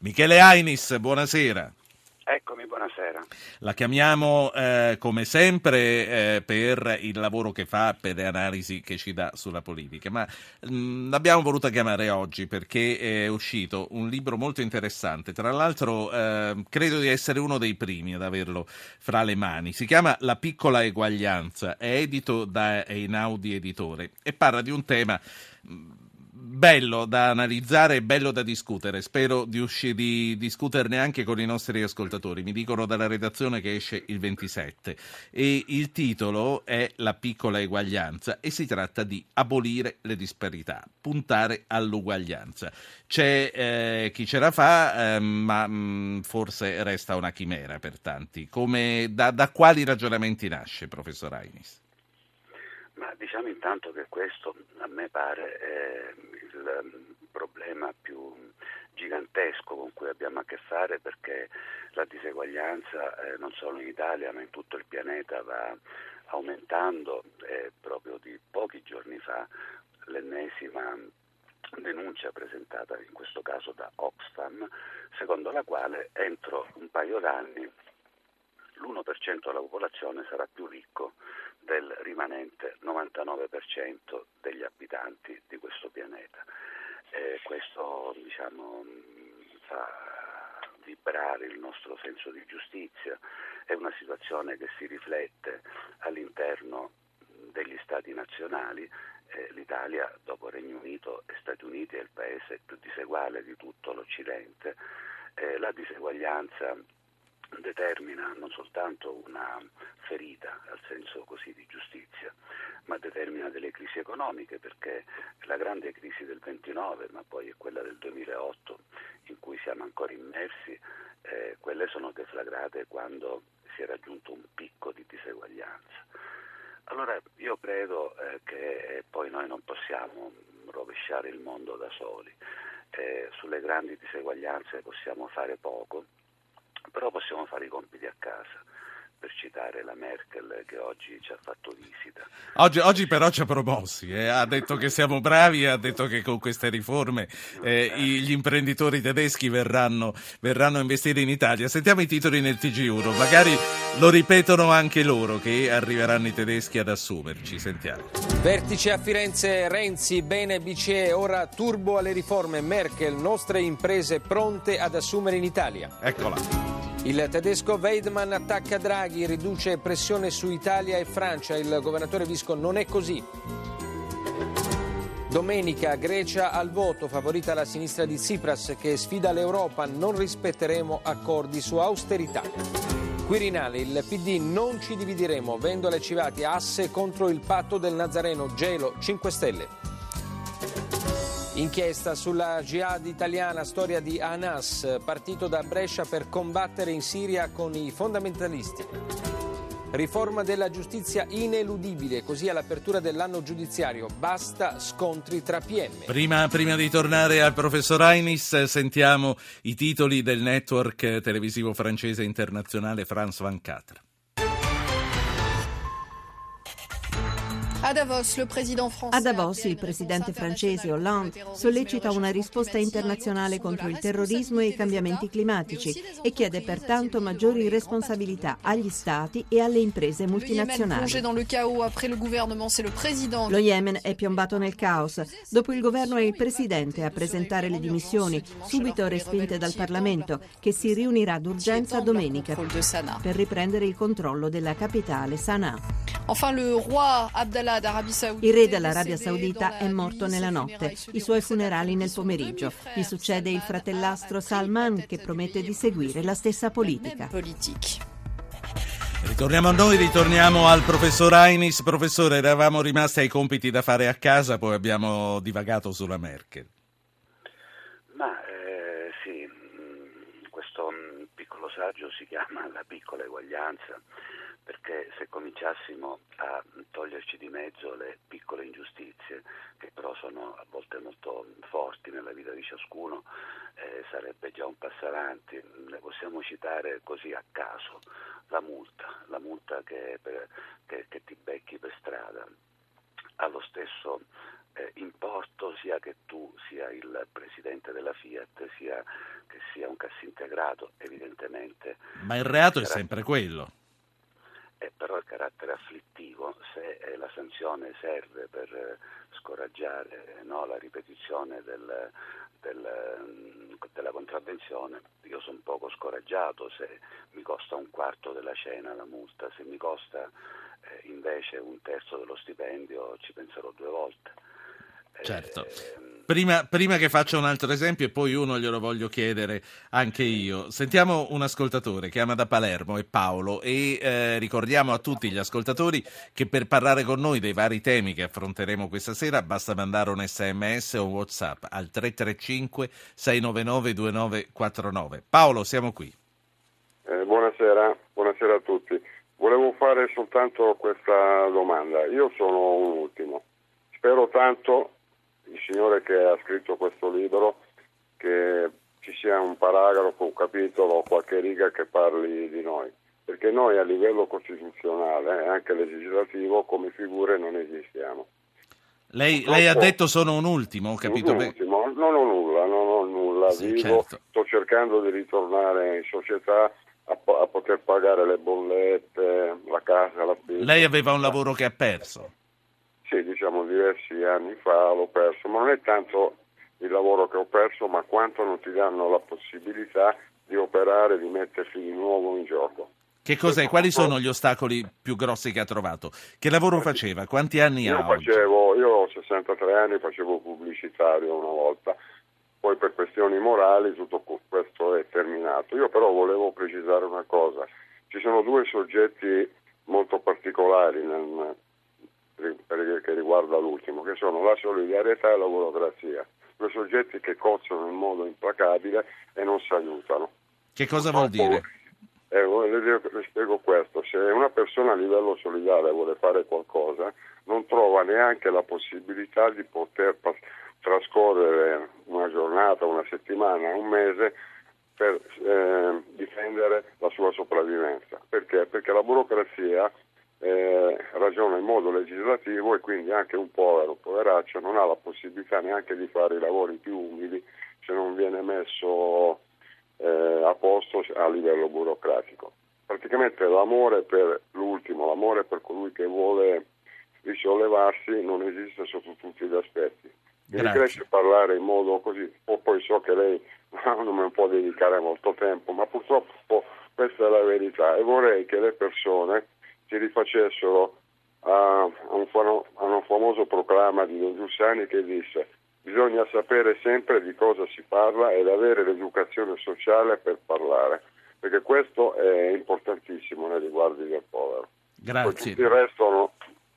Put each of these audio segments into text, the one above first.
Michele Ainis, buonasera. Eccomi, buonasera. La chiamiamo eh, come sempre eh, per il lavoro che fa, per le analisi che ci dà sulla politica, ma mh, mm, l'abbiamo voluta chiamare oggi perché è uscito un libro molto interessante, tra l'altro eh, credo di essere uno dei primi ad averlo fra le mani, si chiama La piccola eguaglianza, è edito da Einaudi Editore e parla di un tema mm, bello da analizzare e bello da discutere. Spero di, usci- di discuterne anche con i nostri ascoltatori. Mi dicono dalla redazione che esce il 27 e il titolo è La piccola eguaglianza e si tratta di abolire le disparità, puntare all'uguaglianza. C'è eh, chi ce la fa, eh, ma mh, mm, forse resta una chimera per tanti. Come, da, da quali ragionamenti nasce, professor Ainis? Ma diciamo intanto che questo a me pare è il problema più gigantesco con cui abbiamo a che fare perché la diseguaglianza eh, non solo in Italia ma in tutto il pianeta va aumentando. E proprio di pochi giorni fa l'ennesima denuncia presentata in questo caso da Oxfam secondo la quale entro un paio d'anni l'1% della popolazione sarà più ricco del rimanente 99% degli abitanti di questo pianeta. E questo diciamo, fa vibrare il nostro senso di giustizia, è una situazione che si riflette all'interno degli stati nazionali. Eh, L'Italia, dopo Regno Unito e Stati Uniti, è il paese più diseguale di tutto l'Occidente. Eh, la diseguaglianza determina non soltanto una ferita al senso così di giustizia, ma determina delle crisi economiche perché la grande crisi del 29, ma poi è quella del 2008 in cui siamo ancora immersi, eh, quelle sono deflagrate quando si è raggiunto un picco di diseguaglianza. Allora io credo eh, che poi noi non possiamo rovesciare il mondo da soli, eh, sulle grandi diseguaglianze possiamo fare poco però possiamo fare i compiti a casa per citare la Merkel che oggi ci ha fatto visita. Oggi, oggi però ci ha promossi, eh? ha detto che siamo bravi, ha detto che con queste riforme eh, gli imprenditori tedeschi verranno, verranno, a investire in Italia. Sentiamo i titoli nel TG1, magari lo ripetono anche loro che arriveranno i tedeschi ad assumerci. Sentiamo. Vertice a Firenze, Renzi, bene BCE, ora turbo alle riforme, Merkel, nostre imprese pronte ad assumere in Italia. Eccola. Il tedesco Weidmann attacca Draghi, riduce pressione su Italia e Francia. Il governatore Visco non è così. Domenica Grecia al voto, favorita la sinistra di Tsipras che sfida l'Europa, non rispetteremo accordi su austerità. Quirinale, il PD non ci divideremo, Vendola Civati, asse contro il patto del Nazareno, gelo 5 Stelle. Inchiesta sulla jihad italiana, storia di Anas, partito da Brescia per combattere in Siria con i fondamentalisti. Riforma della giustizia ineludibile, così all'apertura dell'anno giudiziario. Basta scontri tra PM. Prima, prima di tornare al professor Ainis, sentiamo i titoli del network televisivo francese internazionale France 24. A Davos, il presidente francese Hollande sollecita una risposta internazionale contro il terrorismo e i cambiamenti climatici e chiede pertanto maggiori responsabilità agli Stati e alle imprese multinazionali. Lo Yemen è piombato nel caos. Dopo il governo è il presidente a presentare le dimissioni, subito respinte dal Parlamento, che si riunirà d'urgenza domenica per riprendere il controllo della capitale Sana'a. Il re dell'Arabia Saudita è morto nella notte, i suoi funerali nel pomeriggio. Gli succede il fratellastro Salman che promette di seguire la stessa politica. Ritorniamo a noi, ritorniamo al professor Ainis. Professore, eravamo rimasti ai compiti da fare a casa, poi abbiamo divagato sulla Merkel. Ma eh, sì, mm, questo mm, piccolo saggio si chiama La piccola eguaglianza perché se cominciassimo a toglierci di mezzo le piccole ingiustizie, che però sono a volte molto forti nella vita di ciascuno, eh, sarebbe già un passo avanti. Ne possiamo citare così a caso la multa, la multa che, per, che, che ti becchi per strada ha lo stesso eh, importo sia che tu sia il presidente della Fiat, sia che sia un cassi integrato, evidentemente. Ma il reato è sempre quello. Eh, carattere afflittivo, se eh, la sanzione serve per eh, scoraggiare no, la ripetizione del, del, mm, della contravvenzione, io sono poco scoraggiato se mi costa un quarto della cena la multa, se mi costa eh, invece un terzo dello stipendio ci penserò due volte. Certo. Prima, prima, che faccia un altro esempio e poi uno glielo voglio chiedere anche io. Sentiamo un ascoltatore che ama da Palermo, è Paolo, e eh, ricordiamo a tutti gli ascoltatori che per parlare con noi dei vari temi che affronteremo questa sera basta mandare un sms o un whatsapp al 335 699 2949. Paolo, siamo qui. Eh, buonasera, buonasera a tutti. Volevo fare soltanto questa domanda. Io sono un ultimo. Spero tanto il signore che ha scritto questo libro che ci sia un paragrafo, un capitolo, qualche riga che parli di noi, perché noi a livello costituzionale e anche legislativo come figure non esistiamo. Lei, lei, ha detto sono un ultimo, ho capito ultimo, non ho nulla, non ho nulla, sì, vivo, certo. sto cercando di ritornare in società a, a, poter pagare le bollette, la casa, la pizza. Lei aveva un lavoro che ha perso? Sì, diciamo diversi anni fa l'ho perso, ma non è tanto il lavoro che ho perso, ma quanto non ti danno la possibilità di operare, di mettersi di nuovo in gioco. Che cos'è? Quali sono gli ostacoli più grossi che ha trovato? Che lavoro faceva? Quanti anni io ha facevo, Io ho 63 anni, facevo pubblicitario una volta, poi per questioni morali tutto questo è terminato. Io però volevo precisare una cosa, ci sono due soggetti molto particolari nel, che riguarda l'ultimo, che sono la solidarietà e la burocrazia, due soggetti che cozzano in modo implacabile e non si aiutano. Che cosa vuol dire? Eh, le spiego questo, se una persona a livello solidale vuole fare qualcosa, non trova neanche la possibilità di poter pas- trascorrere una giornata, una settimana, un mese per eh, difendere la sua sopravvivenza. Perché? Perché la burocrazia eh, ragiona in modo legislativo e quindi anche un povero, poveraccio, non ha la possibilità neanche di fare i lavori più umili se non viene messo eh, a posto a livello burocratico. Praticamente l'amore per l'ultimo, l'amore per colui che vuole risollevarsi non esiste sotto tutti gli aspetti. Mi piace parlare in modo così, poi so che lei non mi può dedicare molto tempo, ma purtroppo questa è la verità e vorrei che le persone si rifacessero a, un, a un famoso proclama di Don Giussani che disse bisogna sapere sempre di cosa si parla ed avere l'educazione sociale per parlare, perché questo è importantissimo nei riguardi del povero. Grazie. Poi il resto no,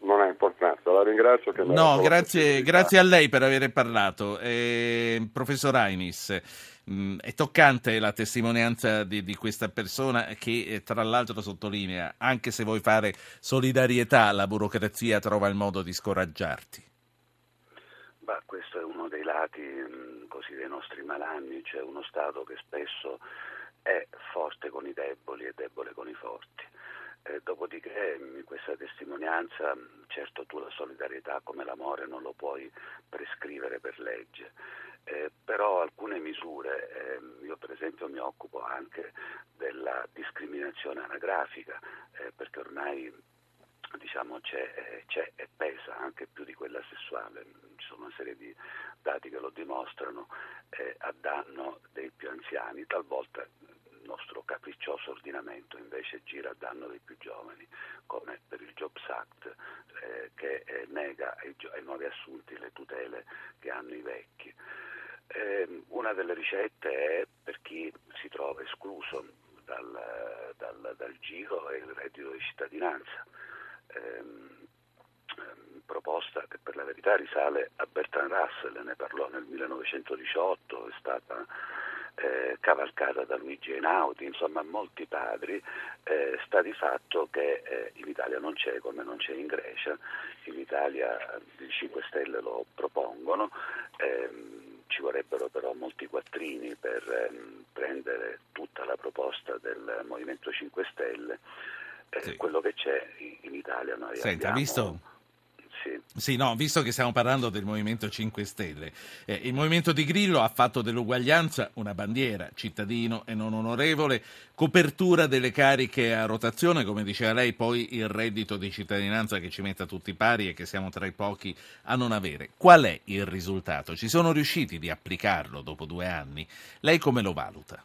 non ha importanza. La ringrazio. Che no, grazie, grazie, a lei per aver parlato. Eh, professor Ainis, Mm, è toccante la testimonianza di, di questa persona che eh, tra l'altro sottolinea, anche se vuoi fare solidarietà, la burocrazia trova il modo di scoraggiarti. Bah, questo è uno dei lati mh, mm, così dei nostri malanni, cioè uno Stato che spesso è forte con i deboli e debole con i forti. Eh, dopodiché in questa testimonianza, certo tu la solidarietà come l'amore non lo puoi prescrivere per legge, eh, però alcune misure, eh, io per esempio mi occupo anche della discriminazione anagrafica, eh, perché ormai diciamo, c'è, eh, c'è, e pesa anche più di quella sessuale, ci sono una serie di dati che lo dimostrano eh, a danno dei più anziani, talvolta nostro capriccioso ordinamento invece gira a danno dei più giovani, come per il Jobs Act eh, che eh, nega ai, ai nuovi assunti le tutele che hanno i vecchi. Eh, una delle ricette è per chi si trova escluso dal, dal, dal giro è il reddito di cittadinanza. Eh, proposta che per la verità risale a Bertrand Russell, ne parlò nel 1918, è stata eh, cavalcata da Luigi Einaudi, insomma molti padri, eh, sta di fatto che eh, in Italia non c'è come non c'è in Grecia, in Italia i 5 Stelle lo propongono. Ehm, ci vorrebbero però molti quattrini per ehm, prendere tutta la proposta del Movimento 5 Stelle. Eh, sì. Quello che c'è in, in Italia noi Senta, abbiamo... visto sì. Sì, no, visto che stiamo parlando del Movimento 5 Stelle, eh, il Movimento di Grillo ha fatto dell'uguaglianza una bandiera, cittadino e non onorevole, copertura delle cariche a rotazione, come diceva lei, poi il reddito di cittadinanza che ci metta tutti pari e che siamo tra i pochi a non avere. Qual è il risultato? Ci sono riusciti di applicarlo dopo due anni? Lei come lo valuta?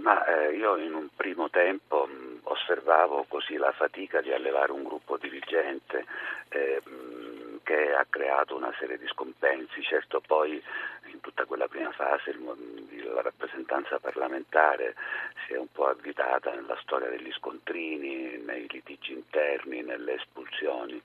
Ma eh, io in un primo tempo mh, osservavo così la fatica di allevare un gruppo dirigente eh, mh, che ha creato una serie di scompensi. Certo poi in tutta quella prima fase il, la rappresentanza parlamentare si è un po' avvitata nella storia degli scontrini, nei litigi interni, nelle espulsioni.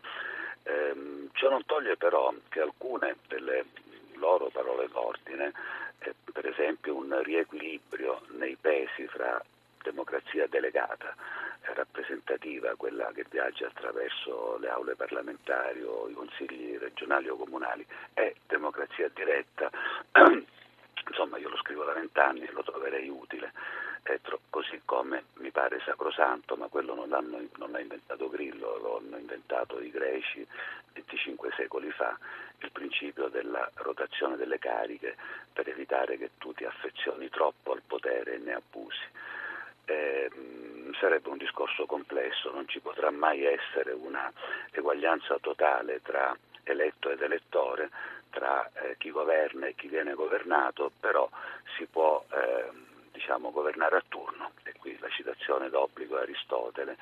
Eh, ciò non toglie però che alcune delle loro parole d'ordine eh, per esempio un riequilibrio nei pesi fra democrazia delegata, eh, rappresentativa, quella che viaggia attraverso le aule parlamentari o i consigli regionali o comunali, e democrazia diretta. Insomma, io lo scrivo da vent'anni e lo troverei utile, così come mi pare sacrosanto, ma quello non, non l'ha inventato Grillo, lo hanno inventato i greci 25 secoli fa, il principio della rotazione delle cariche per evitare che tu ti affezioni troppo al potere e ne abusi. Eh, sarebbe un discorso complesso, non ci potrà mai essere una eguaglianza totale tra eletto ed elettore, tra eh, chi governa e chi viene governato, però si può eh, diciamo, governare a turno, e qui la citazione d'obbligo è Aristotele,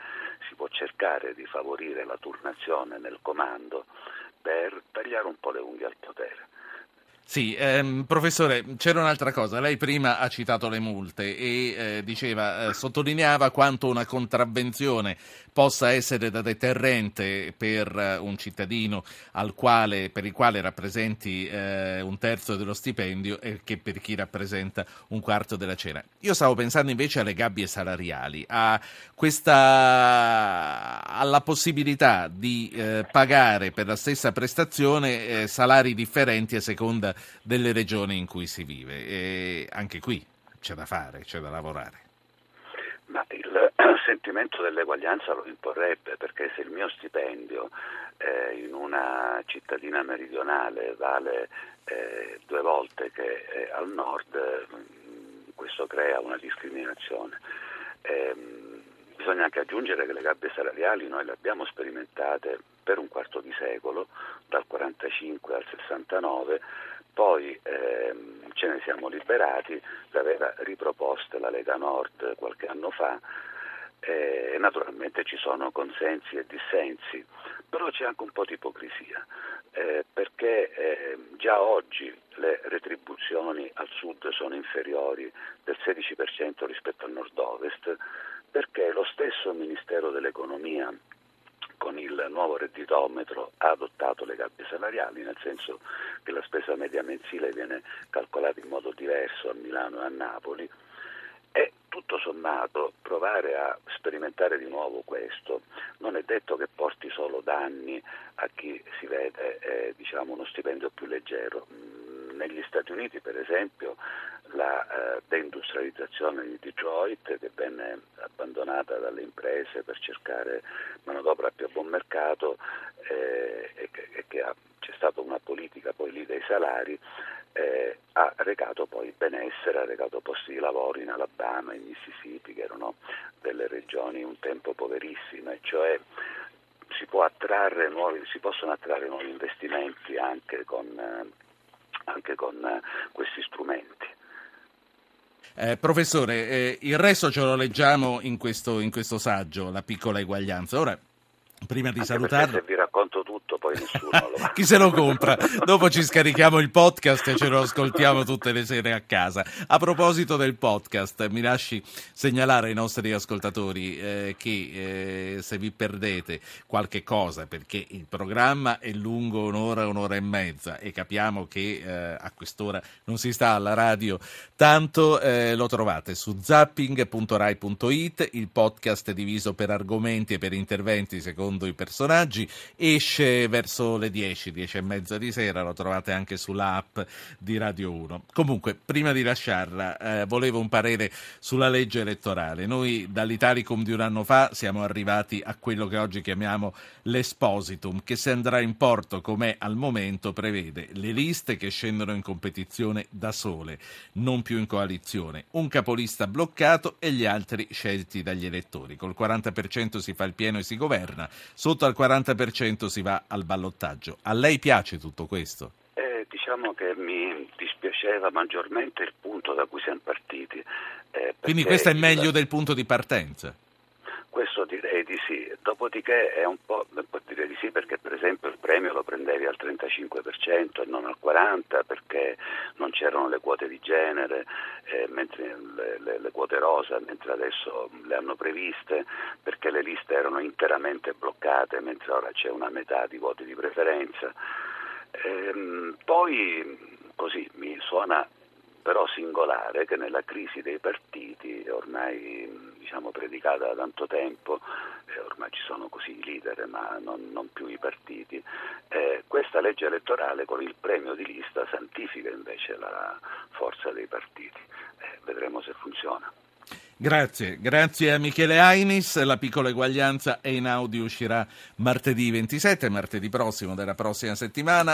si può cercare di favorire la turnazione nel comando per tagliare un po' le unghie al potere. Sì, ehm, professore, c'era un'altra cosa. Lei prima ha citato le multe e eh, diceva, eh, sottolineava quanto una contravvenzione possa essere da deterrente per uh, un cittadino quale, per il quale rappresenti eh, un terzo dello stipendio e che per chi rappresenta un quarto della cena. Io stavo pensando invece alle gabbie salariali, questa, alla possibilità di eh, pagare per la stessa prestazione eh, salari differenti a seconda delle regioni in cui si vive. E anche qui c'è da fare, c'è da lavorare. Ma il sentimento dell'eguaglianza lo imporrebbe perché se il mio stipendio eh, in una cittadina meridionale vale eh, due volte che eh, al nord, mh, questo crea una discriminazione. Bisogna anche aggiungere che le gabbie salariali noi le abbiamo sperimentate per un quarto di secolo, dal 45 al 69, poi ehm, ce ne siamo liberati, le aveva riproposte la Lega Nord qualche anno fa e naturalmente ci sono consensi e dissensi, però c'è anche un po' di ipocrisia, eh, perché eh, già oggi le retribuzioni al sud sono inferiori del 16% rispetto al nord-ovest, perché lo stesso Ministero dell'Economia con il nuovo redditometro ha adottato le gabbie salariali, nel senso che la spesa media mensile viene calcolata in modo diverso a Milano e a Napoli e tutto sommato provare a sperimentare di nuovo questo non è detto che porti solo danni a chi si vede eh, diciamo uno stipendio più leggero. Mm, negli Stati Uniti per esempio la eh, deindustrializzazione di Detroit che venne abbandonata dalle imprese per cercare manodopera più a buon mercato eh, e che, che ha, c'è stata una politica poi lì dei salari eh, ha recato poi benessere, ha recato posti di lavoro in Alabama, in Mississippi, che erano delle regioni un tempo poverissime, cioè si, nuovi, si possono attrarre nuovi investimenti anche con, eh, anche con eh, questi strumenti. Eh, professore, eh, il resto ce lo leggiamo in questo, in questo saggio, La piccola eguaglianza. Ora, prima di Anche salutarlo... Se vi racconto tutto, poi nessuno lo va. Chi se lo compra? Dopo ci scarichiamo il podcast e ce lo ascoltiamo tutte le sere a casa. A proposito del podcast, mi lasci segnalare ai nostri ascoltatori eh, che eh, se vi perdete qualche cosa, perché il programma è lungo un'ora, un'ora e mezza e capiamo che eh, a quest'ora non si sta alla radio tanto, eh, lo trovate su zapping.rai.it, il podcast è diviso per argomenti e per interventi secondo secondo i personaggi, esce verso le 10, 10 e mezza di sera, lo trovate anche sull'app di Radio 1. Comunque, prima di lasciarla, eh, volevo un parere sulla legge elettorale. Noi dall'Italicum di un anno fa siamo arrivati a quello che oggi chiamiamo l'espositum, che se andrà in porto com'è al momento prevede le liste che scendono in competizione da sole, non più in coalizione, un capolista bloccato e gli altri scelti dagli elettori. Col 40% si fa il pieno e si governa, sotto al 40% si va al ballottaggio. A lei piace tutto questo? Eh, diciamo che mi dispiaceva maggiormente il punto da cui siamo partiti. Eh, Quindi questo è meglio del punto di partenza? Questo direi di sì, dopodiché è un po', può dire di sì perché per esempio il premio lo prendevi al 35% e non al 40% perché non c'erano le quote di genere, eh, le, le, le, quote rosa, mentre adesso le hanno previste perché le liste erano interamente bloccate, mentre ora c'è una metà di voti di preferenza. Ehm, poi così mi suona però singolare che nella crisi dei partiti, ormai diciamo, predicata da tanto tempo, eh, ormai ci sono così i leader ma non, non più i partiti, eh, questa legge elettorale con il premio di lista santifica invece la forza dei partiti. Eh, vedremo se funziona. Grazie, grazie a Michele Ainis. La piccola eguaglianza è in audio, uscirà martedì 27, martedì prossimo della prossima settimana.